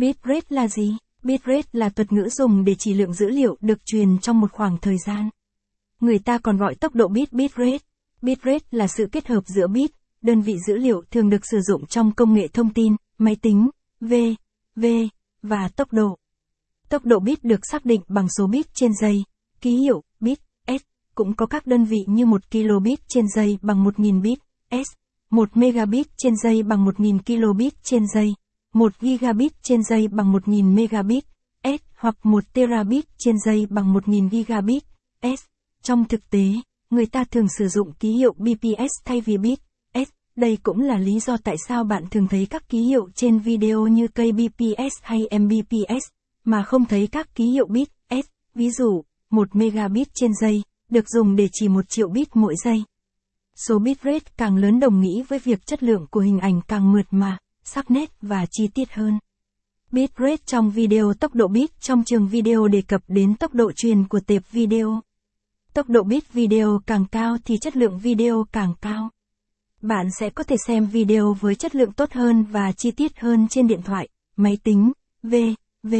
Bitrate là gì? Bitrate là thuật ngữ dùng để chỉ lượng dữ liệu được truyền trong một khoảng thời gian. Người ta còn gọi tốc độ bit bitrate. Bitrate là sự kết hợp giữa bit, đơn vị dữ liệu thường được sử dụng trong công nghệ thông tin, máy tính, V, V, và tốc độ. Tốc độ bit được xác định bằng số bit trên giây, ký hiệu, bit, S, cũng có các đơn vị như 1 kilobit trên giây bằng 1000 bit, S, 1 megabit trên giây bằng 1000 kilobit trên giây, 1 gigabit trên giây bằng 1000 megabit, S, hoặc 1 terabit trên giây bằng 1000 gigabit, S. Trong thực tế, người ta thường sử dụng ký hiệu BPS thay vì bit, S. Đây cũng là lý do tại sao bạn thường thấy các ký hiệu trên video như kbps hay mbps, mà không thấy các ký hiệu bit, S. Ví dụ, 1 megabit trên giây, được dùng để chỉ 1 triệu bit mỗi giây. Số bitrate càng lớn đồng nghĩa với việc chất lượng của hình ảnh càng mượt mà, sắc nét và chi tiết hơn. Bitrate trong video tốc độ bit trong trường video đề cập đến tốc độ truyền của tệp video. Tốc độ bit video càng cao thì chất lượng video càng cao. Bạn sẽ có thể xem video với chất lượng tốt hơn và chi tiết hơn trên điện thoại, máy tính, v, v.